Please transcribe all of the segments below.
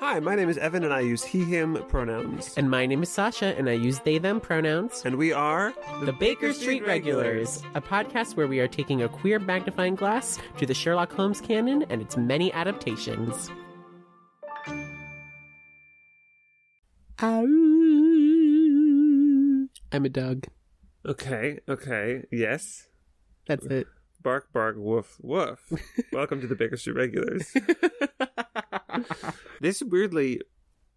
Hi, my name is Evan and I use he, him pronouns. And my name is Sasha, and I use they, them pronouns. And we are The Baker Street Regulars, a podcast where we are taking a queer magnifying glass to the Sherlock Holmes canon and its many adaptations. I'm a dog. Okay, okay, yes. That's it. Bark, bark, woof, woof. Welcome to the Baker Street Regulars. this weirdly,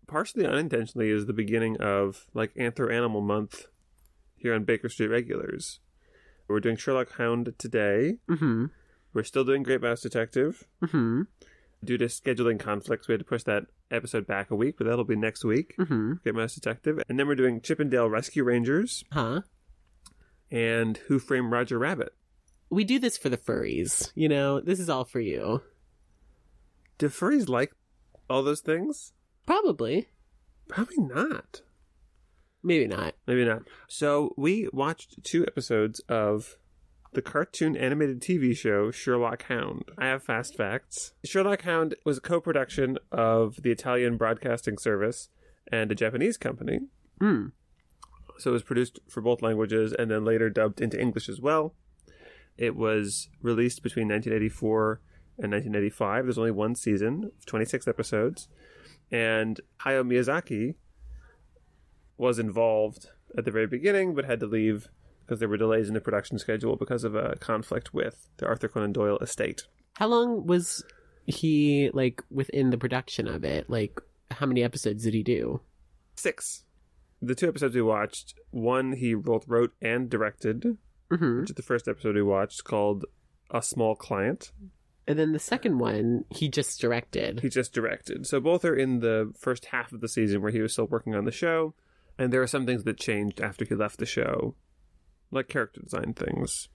partially unintentionally, is the beginning of like Anthro Animal Month here on Baker Street Regulars. We're doing Sherlock Hound today. Mm-hmm. We're still doing Great Mouse Detective. Mm-hmm. Due to scheduling conflicts, we had to push that episode back a week, but that'll be next week. Mm-hmm. Great Mouse Detective. And then we're doing Chip 'n Dale Rescue Rangers Huh? and Who Framed Roger Rabbit. We do this for the furries. You know, this is all for you. Do furries like all those things? Probably. Probably not. Maybe not. Maybe not. So we watched two episodes of the cartoon animated TV show Sherlock Hound. I have fast facts. Sherlock Hound was a co-production of the Italian Broadcasting Service and a Japanese company. Hmm. So it was produced for both languages and then later dubbed into English as well. It was released between 1984 and 1985. There's only one season of 26 episodes. And Hayao Miyazaki was involved at the very beginning, but had to leave because there were delays in the production schedule because of a conflict with the Arthur Conan Doyle estate. How long was he like within the production of it? Like, how many episodes did he do? Six. The two episodes we watched, one he both wrote and directed, Mm-hmm. which is the first episode we watched called A Small Client. And then the second one, he just directed. He just directed. So both are in the first half of the season where he was still working on the show, and there are some things that changed after he left the show, like character design things.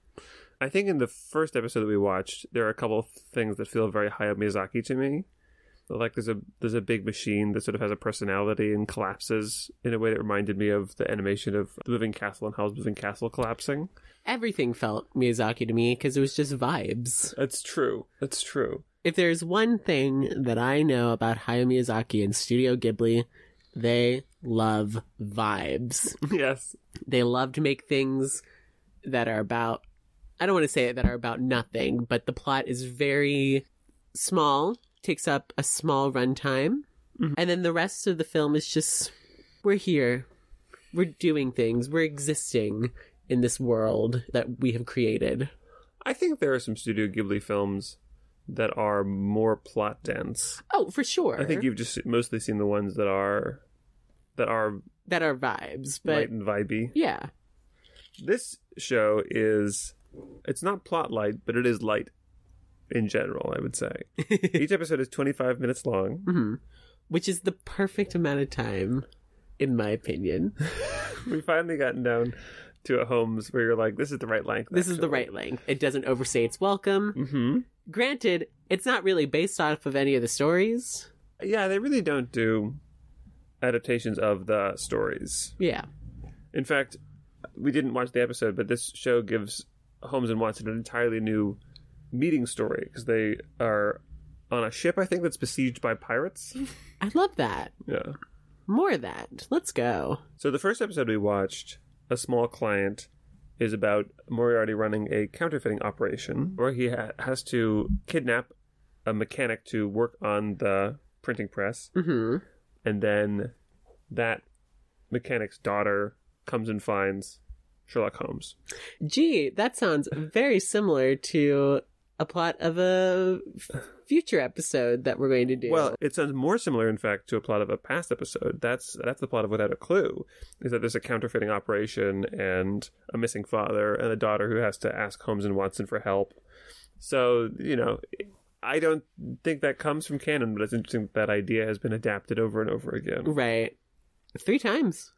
I think in the first episode that we watched, there are a couple of things that feel very high Hayao Miyazaki to me. Like there's a there's a big machine that sort of has a personality and collapses in a way that reminded me of the animation of the Moving Castle and Howl's Moving Castle collapsing. Everything felt Miyazaki to me because it was just vibes. That's true. That's true. If there's one thing that I know about Hayao Miyazaki and Studio Ghibli, they love vibes. yes. They love to make things that are about, I don't want to say it that are about nothing, but the plot is very small, takes up a small runtime. Mm-hmm. And then the rest of the film is just, we're here. We're doing things. We're existing in this world that we have created. I think there are some Studio Ghibli films that are more plot dense. Oh, for sure. I think you've just mostly seen the ones that are that are that are vibes, but light and vibey. yeah. This show is it's not plot light, but it is light in general, I would say. Each episode is 25 minutes long. Which is the perfect amount of time, in my opinion. We've finally gotten down to a Holmes where you're like, this is the right length. This is the right length. It doesn't overstay its welcome. hmm Granted, it's not really based off of any of the stories. Yeah, they really don't do adaptations of the stories. Yeah. In fact, we didn't watch the episode, but this show gives Holmes and Watson an entirely new meeting story because they are on a ship, I think, that's besieged by pirates. I love that. Yeah. More of that. Let's go. So the first episode we watched, A Small Client, is about Moriarty running a counterfeiting operation where he ha- has to kidnap a mechanic to work on the printing press, hmm and then that mechanic's daughter comes and finds Sherlock Holmes. Gee, that sounds very similar to a plot of a future episode that we're going to do. Well, it sounds more similar, in fact, to a plot of a past episode. That's that's the plot of Without a Clue. Is that there's a counterfeiting operation and a missing father and a daughter who has to ask Holmes and Watson for help. So you know, I don't think that comes from canon, but it's interesting that, that idea has been adapted over and over again, right. Three times.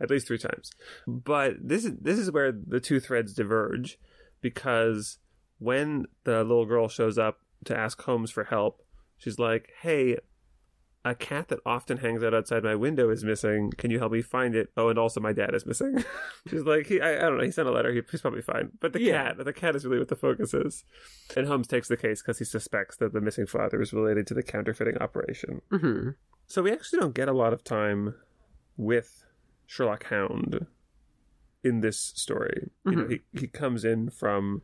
at least three times. But this is this is where the two threads diverge, because when the little girl shows up to ask Holmes for help, she's like, "Hey." a cat that often hangs out outside my window is missing. Can you help me find it? Oh, and also my dad is missing. She's like, he, I, I don't know. He sent a letter. He, he's probably fine. But the Yeah. cat, the cat is really what the focus is. And Holmes takes the case because he suspects that the missing father is related to the counterfeiting operation. hmm So we actually don't get a lot of time with Sherlock Hound in this story. You know, he he comes in from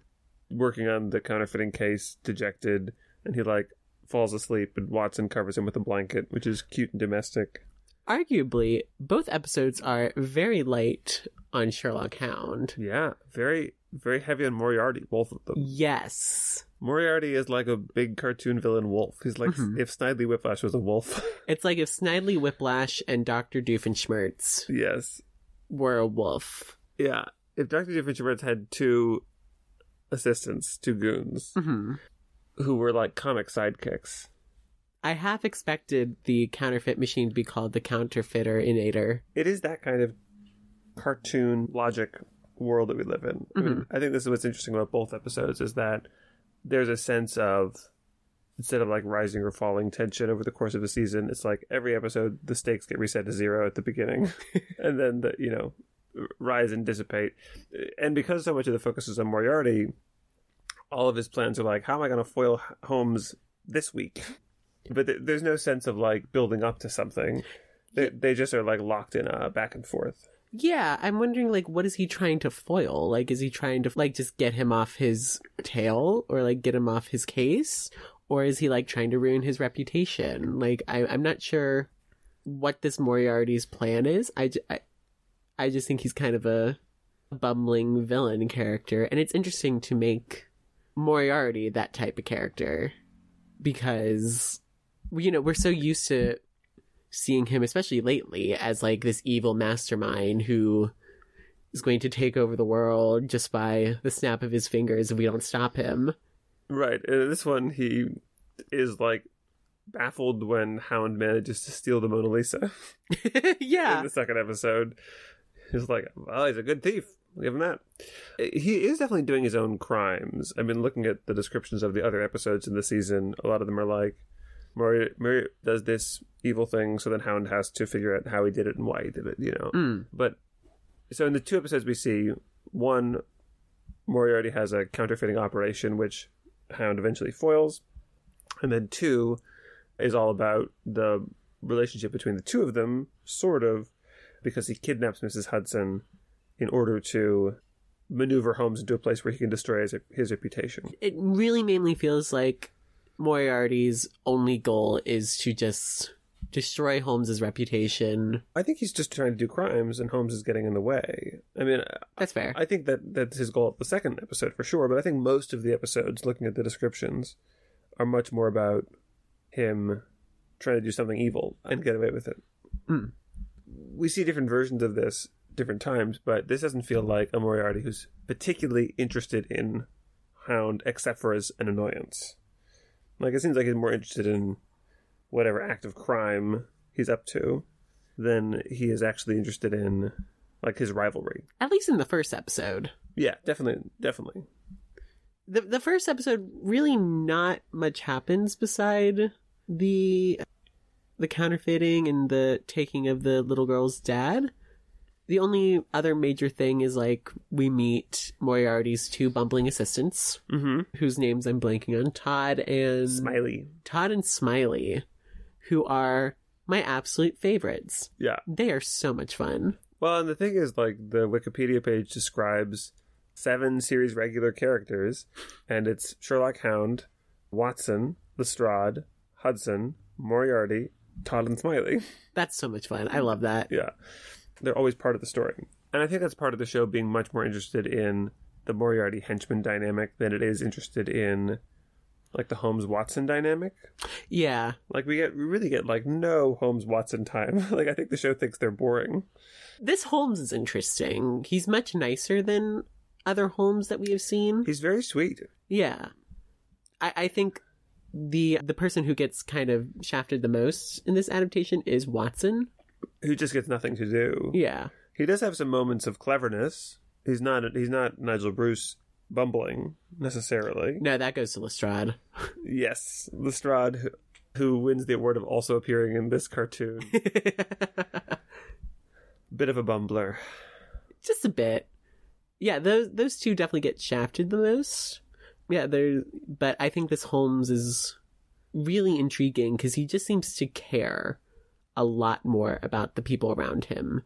working on the counterfeiting case, dejected, and he like falls asleep, and Watson covers him with a blanket, which is cute and domestic. Arguably, both episodes are very light on Sherlock Hound. Yeah, very very heavy on Moriarty, both of them. Yes. Moriarty is like a big cartoon villain wolf. He's like Mhm. if Snidely Whiplash was a wolf. It's like if Snidely Whiplash and Dr. Doofenshmirtz yes. were a wolf. Yeah. If Dr. Doofenshmirtz had two assistants, to goons, hmm who were like comic sidekicks. I half expected the counterfeit machine to be called the Counterfeiter Inator. It is that kind of cartoon logic world that we live in. I, mean, I think this is what's interesting about both episodes is that there's a sense of instead of like rising or falling tension over the course of a season, it's like every episode the stakes get reset to zero at the beginning, and then the you know rise and dissipate. And because so much of the focus is on Moriarty, all of his plans are like, how am I going to foil Holmes this week? But th- there's no sense of like building up to something. They, they just are like locked in a back and forth. Yeah, I'm wondering like what is he trying to foil? Like is he trying to like just get him off his tail or like get him off his case? Or is he like trying to ruin his reputation? Like I I'm not sure what this Moriarty's plan is. I, I, I just think he's kind of a bumbling villain character and it's interesting to make Moriarty that type of character because you know, we're so used to seeing him, especially lately, as like this evil mastermind who is going to take over the world just by the snap of his fingers if we don't stop him. Right. And in this one, he is like baffled when Hound manages to steal the Mona Lisa yeah. in the second episode. He's like, well, he's a good thief. Give him that. He is definitely doing his own crimes. I've been looking at the descriptions of the other episodes in the season, a lot of them are like, Murray, Murray does this evil thing, so then Hound has to figure out how he did it and why he did it, you know? Mm. But so in the two episodes we see, one, Moriarty has a counterfeiting operation which Hound eventually foils, and then two is all about the relationship between the two of them, sort of, because he kidnaps Mrs. Hudson in order to maneuver Holmes into a place where he can destroy his, his reputation. It really mainly feels like Moriarty's only goal is to just destroy Holmes's reputation. I think he's just trying to do crimes, and Holmes is getting in the way. I mean, That's fair. I think that that's his goal at the second episode for sure, but I think most of the episodes, looking at the descriptions, are much more about him trying to do something evil and get away with it. Mm. We see different versions of this different times, but this doesn't feel like a Moriarty who's particularly interested in Hound, except for as an annoyance. Like it seems like he's more interested in whatever act of crime he's up to than he is actually interested in like his rivalry. At least in the first episode. Yeah, definitely, definitely. the the first episode really not much happens beside the the counterfeiting and the taking of the little girl's dad. The only other major thing is like we meet Moriarty's two bumbling assistants, Mm-hmm. whose names I'm blanking on, Todd and Smiley. Todd and Smiley, who are my absolute favorites. Yeah. They are so much fun. Well, and the thing is, like, the Wikipedia page describes seven series regular characters, and it's Sherlock Hound, Watson, Lestrade, Hudson, Moriarty, Todd, and Smiley. That's so much fun. I love that. Yeah. They're always part of the story. And I think that's part of the show being much more interested in the Moriarty henchman dynamic than it is interested in like the Holmes Watson dynamic. Yeah. Like we get we really get like no Holmes Watson time. like I think the show thinks they're boring. This Holmes is interesting. He's much nicer than other Holmes that we have seen. He's very sweet. Yeah. I, I think the the person who gets kind of shafted the most in this adaptation is Watson. Who just gets nothing to do. Yeah. He does have some moments of cleverness. He's not he's not Nigel Bruce bumbling necessarily. No, that goes to Lestrade. Yes, Lestrade who wins the award of also appearing in this cartoon. Bit of a bumbler. Just a bit. Yeah, those those two definitely get shafted the most. Yeah, they're but I think this Holmes is really intriguing because he just seems to care a lot more about the people around him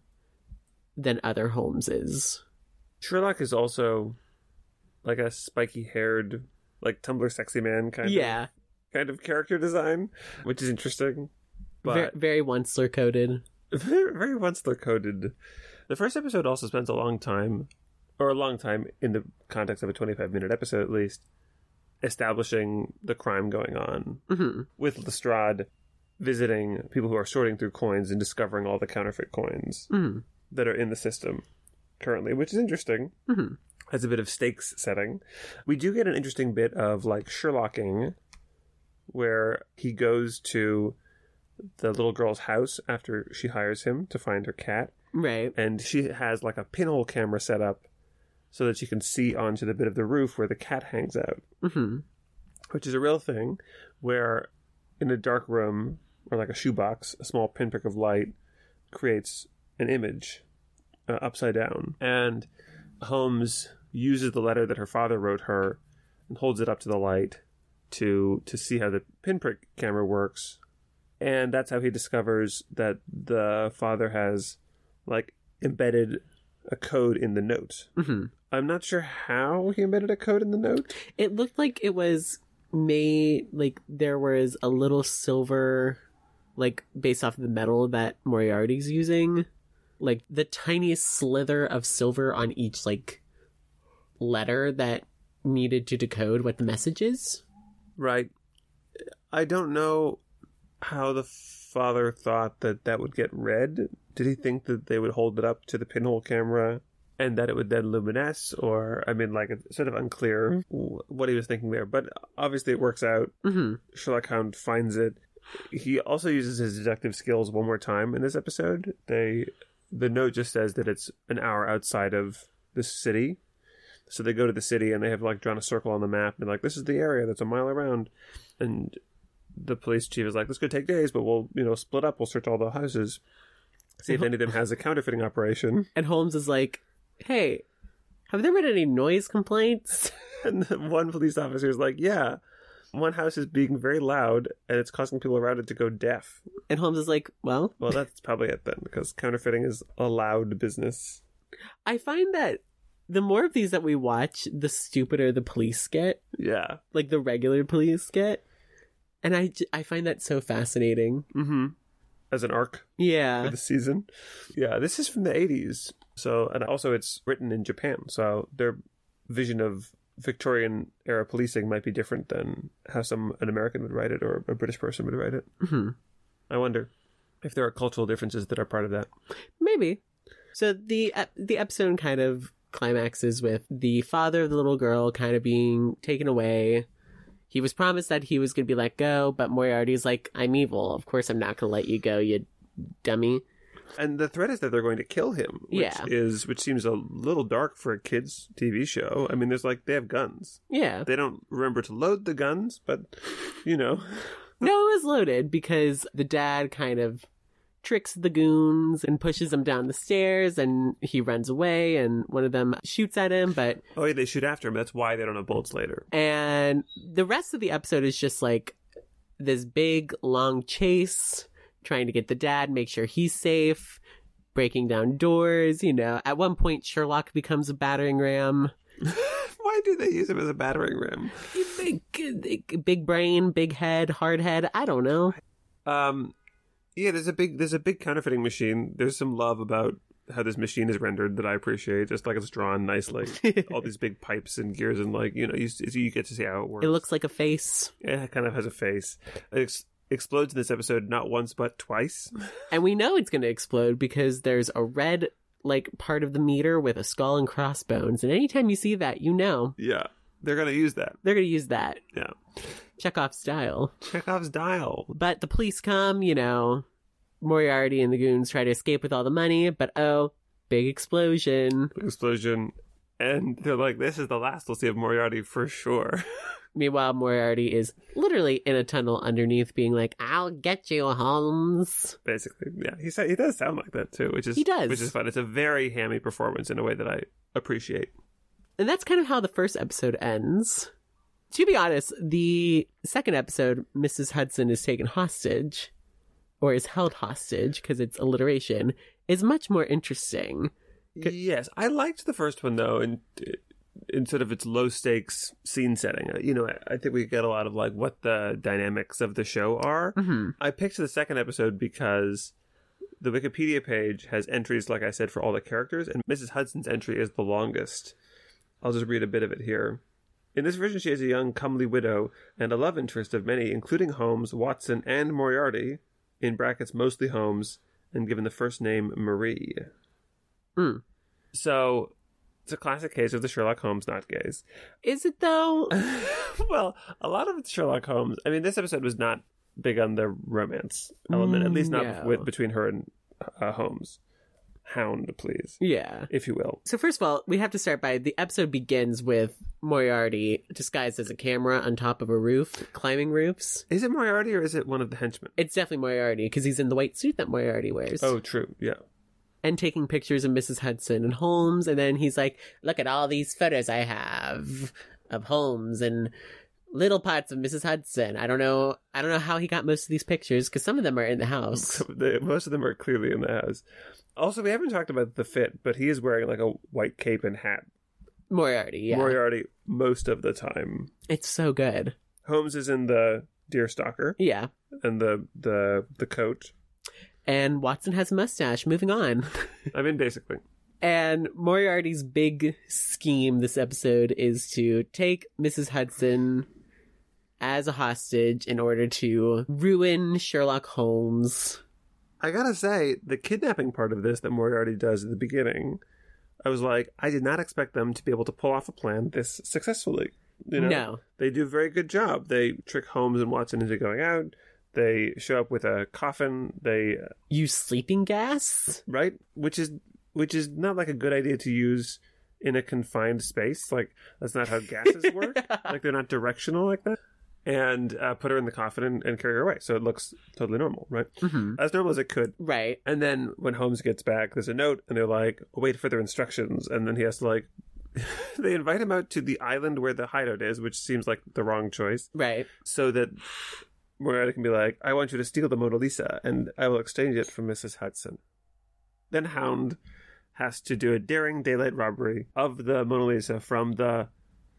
than other Holmeses. Sherlock is also like a spiky haired, like Tumblr sexy man kind Yeah, of kind of character design, which is interesting. very, But very Onceler coded. very, very Onceler coded. The first episode also spends a long time, or a long time in the context of a 25 minute episode at least, establishing the crime going on hmm with Lestrade visiting people who are sorting through coins and discovering all the counterfeit coins hmm that are in the system currently, which is interesting. hmm Has a bit of stakes setting. We do get an interesting bit of like Sherlocking, where he goes to the little girl's house after she hires him to find her cat, Right. and she has like a pinhole camera set up so that you can see onto the bit of the roof where the cat hangs out, hmm which is a real thing. Where in a dark room or like a shoebox, a small pinprick of light creates an image uh, upside down, and Holmes uses the letter that her father wrote her and holds it up to the light to to see how the pinprick camera works, and that's how he discovers that the father has like embedded a code in the note. hmm I'm not sure how he embedded a code in the note. It looked like it was made like there was a little silver, like based off the metal that Moriarty's using, like the tiniest slither of silver on each like letter that needed to decode what the message is. Right. I don't know how the father thought that that would get red? Did he think that they would hold it up to the pinhole camera and that it would then luminesce? Or, I mean, like, it's sort of unclear what he was thinking there. But obviously, it works out. hmm Sherlock Hound finds it. He also uses his deductive skills one more time in this episode. They, the note just says that it's an hour outside of the city. So they go to the city and they have like drawn a circle on the map and like this is the area that's a mile around. And the police chief is like, this could take days, but we'll you know split up. We'll search all the houses, see if any of them has a counterfeiting operation. And Holmes is like, "Hey, have there been any noise complaints?" And one police officer is like, yeah, one house is being very loud and it's causing people around it to go deaf. And Holmes is like, "Well, Well, that's probably it then, because counterfeiting is a loud business. I find that the more of these that we watch, the stupider the police get." Yeah. like the regular police get. And I, I find that so fascinating. Mm-hmm. As an arc for Yeah. the season. Yeah, this is from the 80s. So, and also it's written in Japan. So their vision of Victorian era policing might be different than how some an American would write it or a British person would write it. hmm I wonder if there are cultural differences that are part of that. Maybe. So the the episode kind of climaxes with the father of the little girl kind of being taken away. He was promised that he was going to be let go, but Moriarty's like, "I'm evil. Of course, I'm not going to let you go, you dummy." And the threat is that they're going to kill him, which Yeah. is which seems a little dark for a kids TV show. I mean, there's like they have guns. Yeah. They don't remember to load the guns, but you know, No, it was loaded because the dad kind of tricks the goons and pushes them down the stairs and he runs away and one of them shoots at him but oh yeah, they shoot after him. That's why they don't have bullets later. and the rest of the episode is just like this big long chase trying to get the dad make sure he's safe breaking down doors you know at one point Sherlock becomes a battering ram why do they use him as a battering ram? big, big brain big head hard head I don't know Um, yeah, there's a big there's a big counterfeiting machine. There's some love about how this machine is rendered that I appreciate. Just like it's drawn nicely, all these big pipes and gears, and like you know, you you get to see how it works. it looks like a face Yeah, it kind of has a face. It ex- explodes in this episode not once but twice. And we know it's going to explode because there's a red like part of the meter with a skull and crossbones. And anytime you see that, you know yeah, they're gonna use that. they're going to use that Yeah, Chekhov style. Chekhov's dial. But the police come, you know, Moriarty and the goons try to escape with all the money, but oh, big explosion. explosion, And they're like, this is the last we'll see of Moriarty for sure. Meanwhile, Moriarty is literally in a tunnel underneath, being like, "I'll get you, Holmes." Basically, yeah. He sa- he does sound like that too, which is He does. which is fun. It's a very hammy performance in a way that I appreciate. And that's kind of how the first episode ends. To be honest, the second episode, Mrs. Hudson is taken hostage, or is held hostage because it's alliteration, is much more interesting. Yes, I liked the first one though, in in sort of its low stakes scene setting. Uh, You know, I, I think we get a lot of like what the dynamics of the show are. hmm I picked the second episode because the Wikipedia page has entries, like I said, for all the characters, and Mrs. Hudson's entry is the longest. I'll just read a bit of it here. In this version, she is a young, comely widow and a love interest of many, including Holmes, Watson, and Moriarty, in brackets mostly Holmes, and given the first name Marie. Mm. So, it's a classic case of the Sherlock Holmes not gaze. Is it though? well, a lot of Sherlock Holmes. I mean, this episode was not big on the romance element, at least not No. with between her and uh, Holmes. Hound, please, yeah. if you will. So first of all, we have to start by the episode begins with Moriarty disguised as a camera on top of a roof, climbing roofs. Is it Moriarty or is it one of the henchmen? It's definitely Moriarty because he's in the white suit that Moriarty wears. Oh, true. Yeah. and taking pictures of Mrs. Hudson and Holmes. And then he's like, look at all these photos I have of Holmes and little parts of Mrs. Hudson. I don't know. I don't know how he got most of these pictures because some of them are in the house. Most of them are clearly in the house. Also, we haven't talked about the fit, but he is wearing like a white cape and hat. Moriarty, yeah. Moriarty most of the time. It's so good. Holmes is in the deerstalker Yeah. and the the the coat. And Watson has a mustache. Moving on. I mean, basically. And Moriarty's big scheme this episode is to take Mrs. Hudson as a hostage in order to ruin Sherlock Holmes. I gotta say, the kidnapping part of this that Moriarty does at the beginning, I was like, I did not expect them to be able to pull off a plan this successfully. You know, No. they do a very good job. They trick Holmes and Watson into going out. They show up with a coffin. They uh, Use sleeping gas? right, which is which is not like a good idea to use in a confined space. Like that's not how gases work. like they're not directional like that. And uh, put her in the coffin and, and carry her away, so it looks totally normal, right? hmm As normal as it could. Right. And then when Holmes gets back, there's a note, and they're like, "Wait for their instructions." And then he has to like, they invite him out to the island where the hideout is, which seems like the wrong choice, Right. so that Moriarty can be like, "I want you to steal the Mona Lisa, and I will exchange it for Mrs. Hudson." Then Hound has to do a daring daylight robbery of the Mona Lisa from the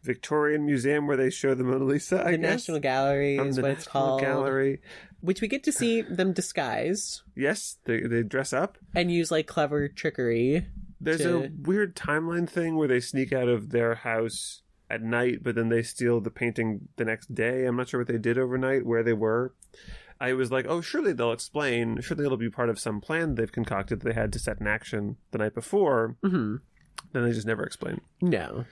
Victorian Museum where they show the Mona Lisa. I the guess. National Gallery is what it's National called. Gallery. Which we get to see them disguised Yes, they they dress up. and use like clever trickery. There's to- a weird timeline thing where they sneak out of their house at night, but then they steal the painting the next day. I'm not sure what they did overnight, where they were. I was like, oh, surely they'll explain. Surely it'll be part of some plan they've concocted that they had to set in action the night before. hmm Then they just never explain. No.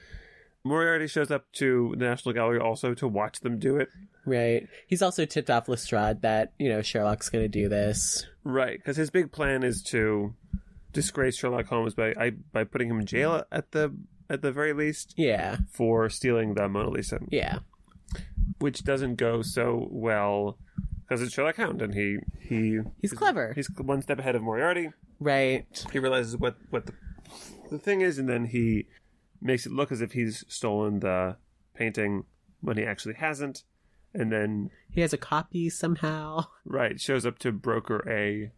Moriarty shows up to the National Gallery also to watch them do it. Right. He's also tipped off Lestrade that, you know, Sherlock's going to do this. Right, because his big plan is to disgrace Sherlock Holmes by I, by putting him in jail at the at the very least Yeah. for stealing the Mona Lisa. Yeah. which doesn't go so well because it's Sherlock Hound, and he he He's clever. He's one step ahead of Moriarty. Right. He realizes what what the the thing is, and then he makes it look as if he's stolen the painting when he actually hasn't, and then He has a copy somehow. right shows up to broker a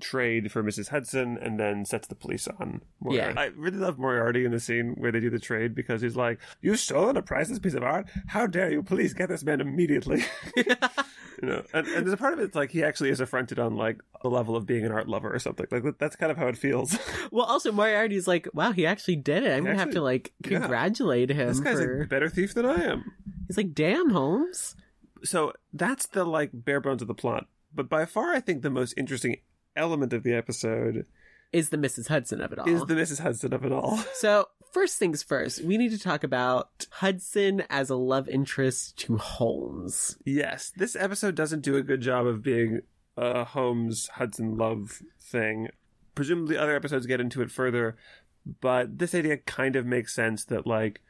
trade for Mrs. Hudson, and then sets the police on. Moriarty. Yeah. I really love Moriarty in the scene where they do the trade because he's like, "You've stolen a priceless piece of art. How dare you? Please get this man immediately." you know, and, and there's a part of it it's like he actually is affronted on like the level of being an art lover or something. Like that's kind of how it feels. Well, also Moriarty's like, wow, he actually did it. I'm gonna have to like yeah. congratulate him this guy's for. a better thief than I am. He's like, damn, Holmes. So that's the like bare bones of the plot. But by far, I think the most interesting element of the episode Is the Mrs. Hudson of it all? is the Mrs. Hudson of it all. So first things first, we need to talk about Hudson as a love interest to Holmes. Yes, this episode doesn't do a good job of being a Holmes Hudson love thing. Presumably, other episodes get into it further, but this idea kind of makes sense that like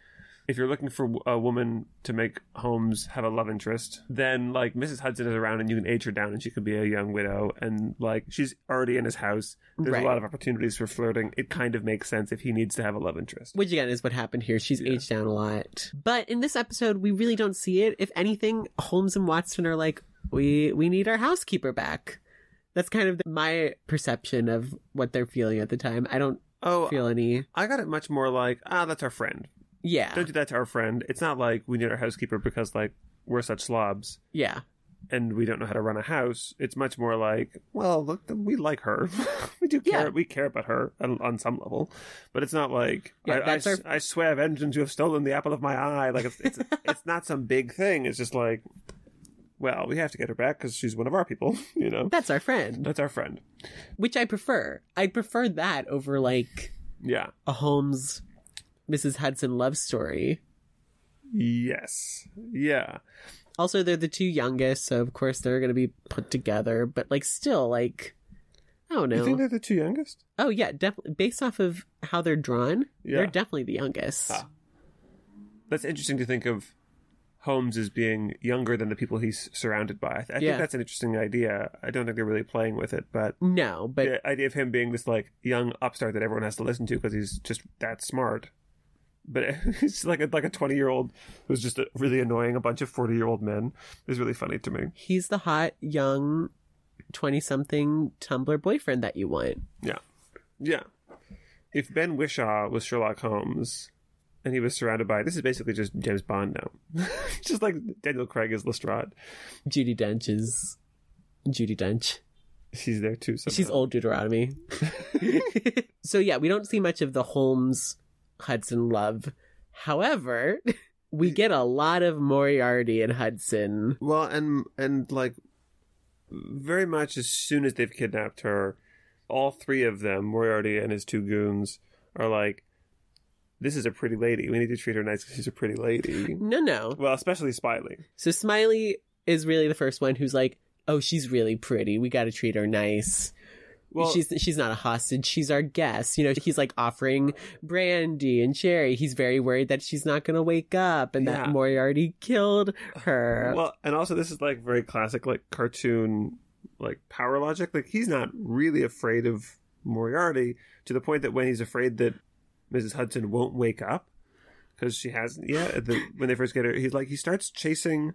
if you're looking for a woman to make Holmes have a love interest, then like Mrs. Hudson is around and you can age her down and she could be a young widow and like she's already in his house. There's Right. a lot of opportunities for flirting. It kind of makes sense if he needs to have a love interest. Which again is what happened here. She's Yeah. aged down a lot. But in this episode, we really don't see it. If anything, Holmes and Watson are like, we we need our housekeeper back. That's kind of my perception of what they're feeling at the time. I don't Oh, feel any. I got it much more like, ah, that's our friend. Yeah, Don't do that to our friend. It's not like we need our housekeeper because like we're such slobs yeah, and we don't know how to run a house. It's much more like, well, look, we like her. we do care. Yeah. We care about her on, on some level, but it's not like Yeah, I, I, our- I swear vengeance, you have stolen the apple of my eye. Like it's it's, it's not some big thing. It's just like, well, we have to get her back because she's one of our people. You know, that's our friend, that's our friend. which I prefer. I prefer that over like Yeah. a Holmes, Mrs. Hudson love story. Yes. Yeah. Also, they're the two youngest, so of course they're going to be put together. But like, still, like, I don't know. You think they're the two youngest? Oh yeah, definitely. Based off of how they're drawn, Yeah. they're definitely the youngest. Ah. That's interesting to think of Holmes as being younger than the people he's surrounded by. I, th- I Yeah. think that's an interesting idea. I don't think they're really playing with it, but No, but the idea of him being this like young upstart that everyone has to listen to because he's just that smart. But it's like a, like a twenty year old who's just really annoying a bunch of forty year old men is really funny to me. he's the hot young twenty-something Tumblr boyfriend that you want. Yeah, yeah. If Ben Whishaw was Sherlock Holmes and he was surrounded by this is basically just James Bond now, just like Daniel Craig is Lestrade. Judi Dench is Judi Dench. She's there too. Somehow. She's old Deuteronomy. so yeah, we don't see much of the Holmes Hudson love. However, we get a lot of Moriarty and Hudson. Well, and and like very much as soon as they've kidnapped her, all three of them, Moriarty and his two goons, are like, "This is a pretty lady. We need to treat her nice because she's a pretty lady." No, no. Well, especially Smiley. So Smiley is really the first one who's like, "Oh, she's really pretty. We got to treat her nice." Well, she's she's not a hostage. She's our guest. You know, he's like offering brandy and cherry. He's very worried that she's not going to wake up and that Moriarty killed her. well, and also this is like very classic, like cartoon, like power logic. Like he's not really afraid of Moriarty to the point that when he's afraid that Mrs. Hudson won't wake up because she hasn't yet. The, when they first get her, he's like he starts chasing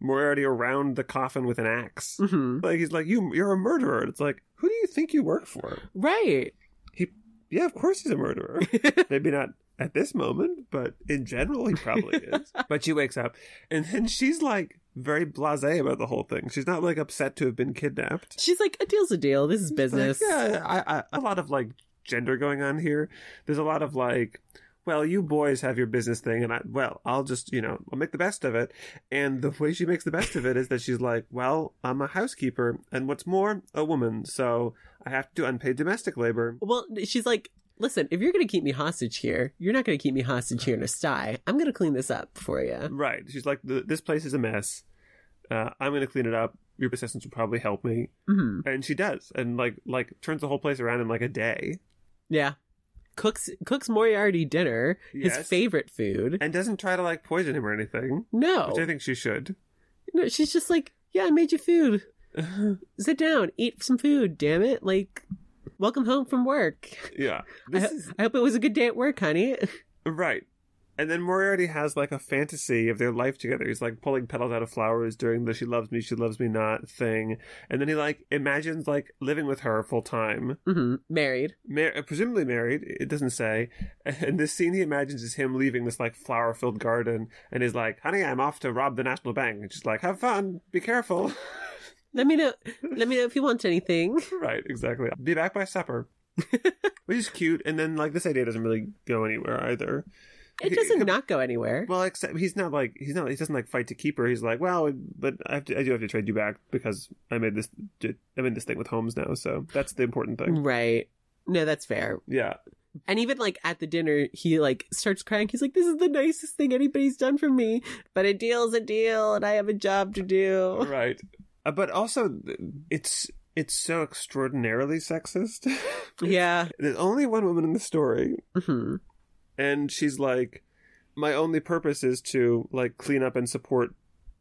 Moriarty around the coffin with an axe. Mhm. Like he's like you, you're a murderer. And it's like who do you think you work for? Right. He, yeah, of course he's a murderer. Maybe not at this moment, but in general, he probably is. but she wakes up, and then she's like very blasé about the whole thing. She's not like upset to have been kidnapped. She's like, a deal's a deal. This is business. Like, yeah, I, I, a lot of like gender going on here. There's a lot of like, well, you boys have your business thing, and I, well, I'll just, you know, I'll make the best of it. And the way she makes the best of it is that she's like, well, I'm a housekeeper, and what's more, a woman, so I have to do unpaid domestic labor. Well, she's like, listen, if you're going to keep me hostage here, you're not going to keep me hostage here in a sty. I'm going to clean this up for you. Right. She's like, this place is a mess. Uh, I'm going to clean it up. Your assistants will probably help me. hmm And she does. And like, like turns the whole place around in like a day. Yeah. Cooks cooks Moriarty dinner, his favorite food. And doesn't try to like poison him or anything. No. Which I think she should. no, she's just like, yeah, I made you food. Sit down, eat some food, damn it. Like, welcome home from work. yeah. I, ho- is I hope it was a good day at work, honey. right. And then Moriarty has like a fantasy of their life together. He's like pulling petals out of flowers during the she loves me, she loves me not thing. And then he like imagines like living with her full time. hmm Married. Mar- uh, presumably married. It doesn't say. And this scene he imagines is him leaving this like flower filled garden, and he's like, "Honey, I'm off to rob the national bank." And she's like, "Have fun. Be careful." Let me know. Let me know if you want anything. right, exactly. Be back by supper, which is cute. And then like this idea doesn't really go anywhere either. It doesn't not go anywhere. Well, except he's not like he's not he doesn't like fight to keep her. He's like, well, but I have to I do have to trade you back because I made this I made this thing with Holmes now. So that's the important thing. Right. No, that's fair. Yeah, And even like at the dinner, he like starts crying. He's like, "This is the nicest thing anybody's done for me, but a deal's a deal, and I have a job to do." right. Uh, but also, it's it's so extraordinarily sexist. Yeah. There's only one woman in the story, hmm and she's like, my only purpose is to like clean up and support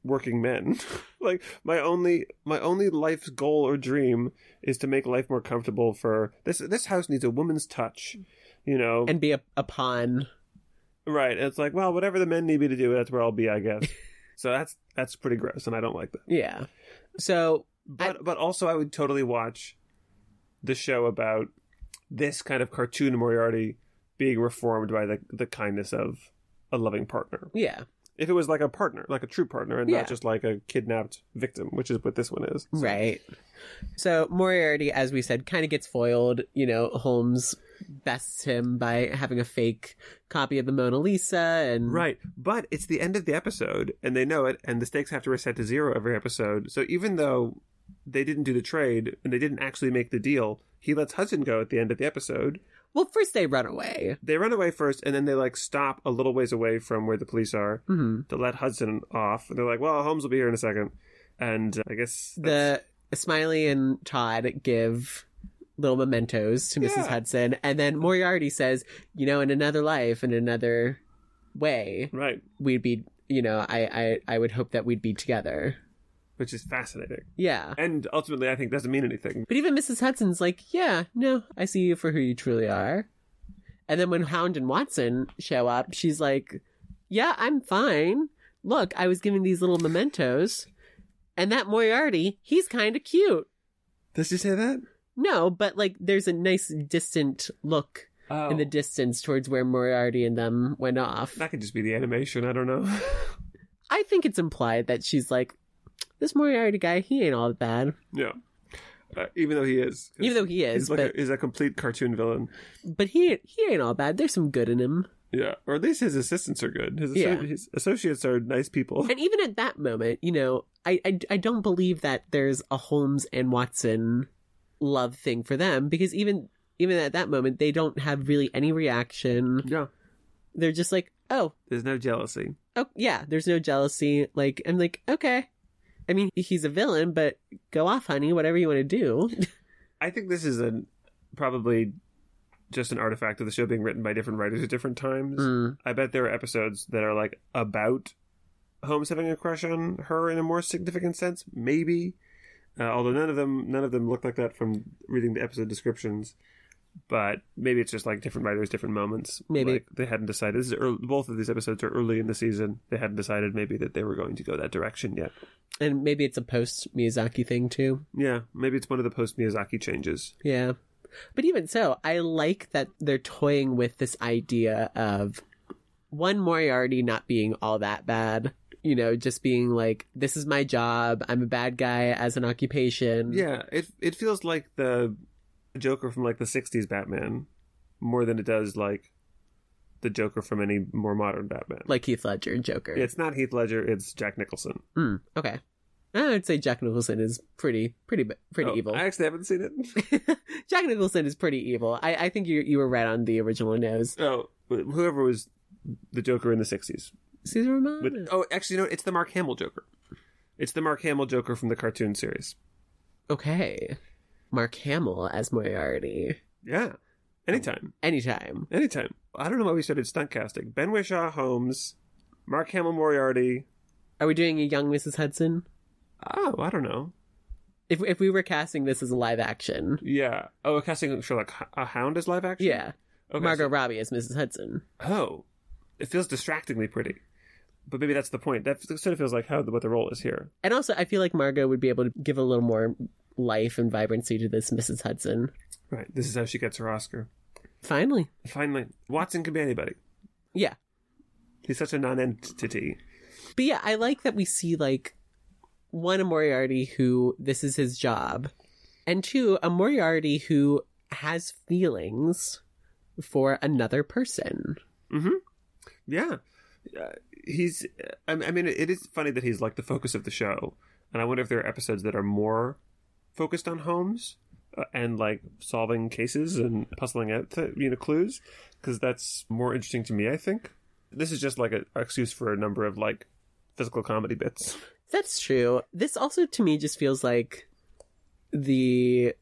working men. like my only my only life's goal or dream is to make life more comfortable for this. This house needs a woman's touch. You know, And be a, a pawn. right? And it's like, well, whatever the men need me to do, that's where I'll be, I guess. so that's that's pretty gross, and I don't like that. Yeah. So But but also, I would totally watch the show about this kind of cartoon Moriarty being reformed by the the kindness of a loving partner. yeah. If it was like a partner, like a true partner, and Yeah. not just like a kidnapped victim, which is what this one is. So- Right. So Moriarty, as we said, kind of gets foiled. You know, Holmes bests him by having a fake copy of the Mona Lisa, and Right. But it's the end of the episode, and they know it, and the stakes have to reset to zero every episode. So even though they didn't do the trade and they didn't actually make the deal, he lets Hudson go at the end of the episode. Well, first they run away. They run away first, and then they like stop a little ways away from where the police are hmm to let Hudson off. And they're like, "Well, Holmes will be here in a second. And uh, I guess that's- The Smiley and Todd give little mementos to Mrs. Yeah. Hudson, and then Moriarty says, "You know, in another life, in another way, right, we'd be." You know, I, I, I would hope that we'd be together. Which is fascinating, Yeah. and ultimately, I think doesn't mean anything. But even Mrs. Hudson's like, yeah, no, I see you for who you truly are. And then when Hound and Watson show up, she's like, yeah, I'm fine. Look, I was giving these little mementos. And that Moriarty, he's kind of cute. Does she say that? No, but like there's a nice distant look Oh, in the oh. distance towards where Moriarty and them went off. that could just be the animation. I don't know. I think it's implied that she's like, this Moriarty guy, he ain't all bad. yeah, uh, even though he is, Even though he is, he's like but a, he's a complete cartoon villain. but he he ain't all bad. There's some good in him. Yeah, or at least his assistants are good. His, Yeah. his associates are nice people. And even at that moment, you know, I, I I don't believe that there's a Holmes and Watson love thing for them because even even at that moment they don't have really any reaction. Yeah, They're just like, "Oh, there's no jealousy. oh yeah, there's no jealousy." Like I'm like, "Okay." I mean, he's a villain, but go off, honey, whatever you want to do. I think this is a probably just an artifact of the show being written by different writers at different times. Mm. I bet there are episodes that are like about Holmes having a crush on her in a more significant sense, maybe. Uh, although none of them none of them look like that from reading the episode descriptions. But maybe it's just like different writers, different moments. Maybe. like they hadn't decided. This is early, both of these episodes are early in the season. They hadn't decided maybe that they were going to go that direction yet. And maybe it's a post Miyazaki thing too. Yeah, maybe it's one of the post Miyazaki changes. Yeah. But even so, I like that they're toying with this idea of one Moriarty not being all that bad. You know, just being like, this is my job. I'm a bad guy as an occupation. Yeah, it it feels like the Joker from like the '60s Batman more than it does like the Joker from any more modern Batman. Like Heath Ledger and Joker. it's not Heath Ledger; it's Jack Nicholson. Mm, okay. I would say Jack Nicholson is pretty, pretty, pretty Oh, evil. I actually haven't seen it. Jack Nicholson is pretty evil. I, I think you you were right on the original nose. oh, whoever was the Joker in the '60s. Cesar Romero. But oh, actually, no, it's the Mark Hamill Joker. It's the Mark Hamill Joker from the cartoon series. okay. Mark Hamill as Moriarty. Yeah, anytime, Anytime. anytime. I don't know why we started stunt casting. Ben Whishaw Holmes, Mark Hamill Moriarty. Are we doing a young Mrs. Hudson? Oh, I don't know. If if we were casting this as a live action, Yeah. Oh, casting Sherlock a Hound as live action. yeah, Okay, Margot so- Robbie as Mrs. Hudson. oh, it feels distractingly pretty, but maybe that's the point. That sort of feels like how what the role is here. And also, I feel like Margot would be able to give a little more life and vibrancy to this Mrs. Hudson. Right. This is how she gets her Oscar. Finally, Finally, Watson can be anybody. yeah. He's such a non-entity. But yeah, I like that we see like one a Moriarty who this is his job, and two a Moriarty who has feelings for another person. Mm-hmm. Yeah. Uh, he's. I I mean, it is funny that he's like the focus of the show, and I wonder if there are episodes that are more focused on Holmes uh, and like solving cases and puzzling out you know clues because that's more interesting to me. I think this is just like an excuse for a number of like physical comedy bits. That's true. This also to me just feels like the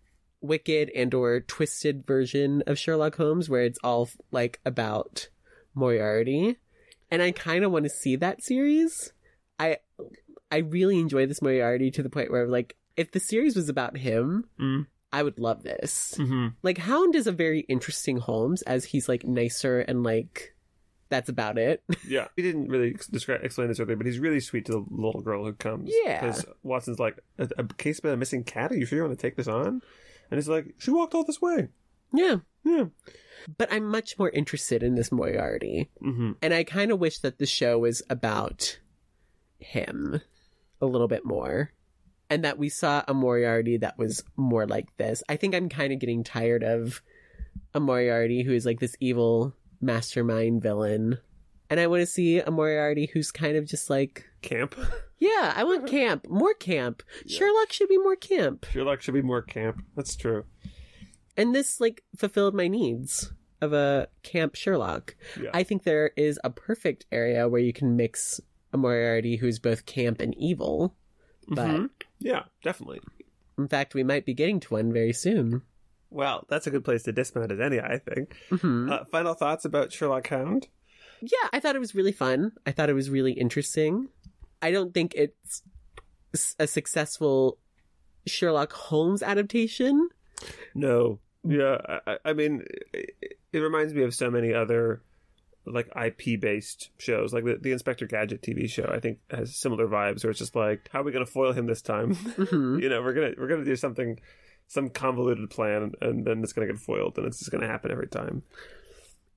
wicked and or twisted version of Sherlock Holmes where it's all like about Moriarty. And I kind of want to see that series. I I really enjoy this Moriarty to the point where like if the series was about him, Mm. I would love this. Mm-hmm. Like Hound is a very interesting Holmes as he's like nicer and like that's about it. Yeah, we didn't really describe explain this earlier, but he's really sweet to the little girl who comes. Yeah. because Watson's like a, a case about a missing cat. Are you sure you want to take this on? And he's like, she walked all this way. yeah. Yeah. But I'm much more interested in this Moriarty. Mm-hmm. And I kind of wish that the show was about him a little bit more. And that we saw a Moriarty that was more like this. I think I'm kind of getting tired of a Moriarty who is like this evil mastermind villain. And I want to see a Moriarty who's kind of just like, Camp. yeah, I want camp, more camp. Sherlock should be more camp. Sherlock should be more camp. That's true. And this like fulfilled my needs of a camp Sherlock. Yeah. I think there is a perfect area where you can mix a Moriarty who's both camp and evil. But Mhm. Yeah, definitely. in fact, we might be getting to one very soon. Well, that's a good place to dismount as any, I think. hmm Uh, final thoughts about Sherlock Hound? Yeah, I thought it was really fun. I thought it was really interesting. I don't think it's a successful Sherlock Holmes adaptation. No. Yeah, I, I- I mean, it, it reminds me of so many other like IP based shows, like the, the Inspector Gadget TV show. I think has similar vibes, where it's just like, how are we going to foil him this time? hmm you know, we're gonna we're gonna do something, some convoluted plan, and then it's gonna get foiled, and it's just gonna happen every time.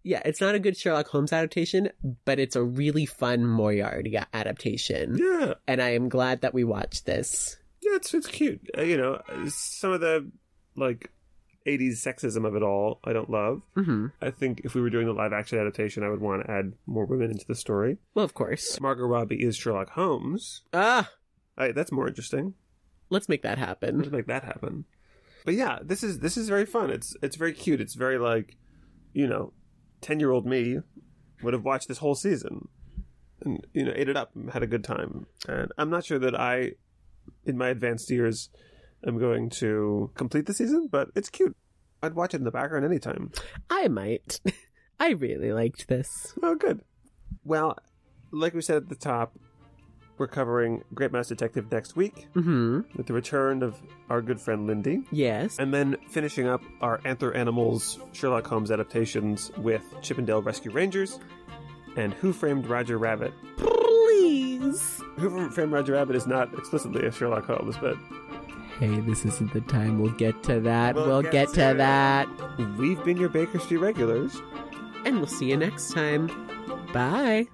Yeah, it's not a good Sherlock Holmes adaptation, but it's a really fun Moriarty adaptation. Yeah, And I am glad that we watched this. yeah, it's it's cute. Uh, you know, some of the like. 80s sexism of it all, I don't love. hmm I think if we were doing the live action adaptation, I would want to add more women into the story. Well, of course. Margot Robbie is Sherlock Holmes. Ah, I, that's more interesting. let's make that Let's happen. make that happen. But yeah, this is this is very fun. It's it's very cute. It's very like, you know, ten year old me would have watched this whole season, and you know, ate it up and had a good time. And I'm not sure that I, in my advanced years, am going to complete the season, but it's cute. I'd watch it in the background anytime. I might. I really liked this. Oh, good. Well, like we said at the top, we're covering Great Mouse Detective next week hmm with the return of our good friend Lindy. Yes. And then finishing up our Antler Animals Sherlock Holmes adaptations with Chip 'n Dale Rescue Rangers and Who Framed Roger Rabbit. Please. Who Framed Roger Rabbit is not explicitly a Sherlock Holmes, but Hey, this isn't the time. We'll get to that. We'll We'll, get get, to to that. we've been your Baker Street regulars. And we'll see you next time. Bye.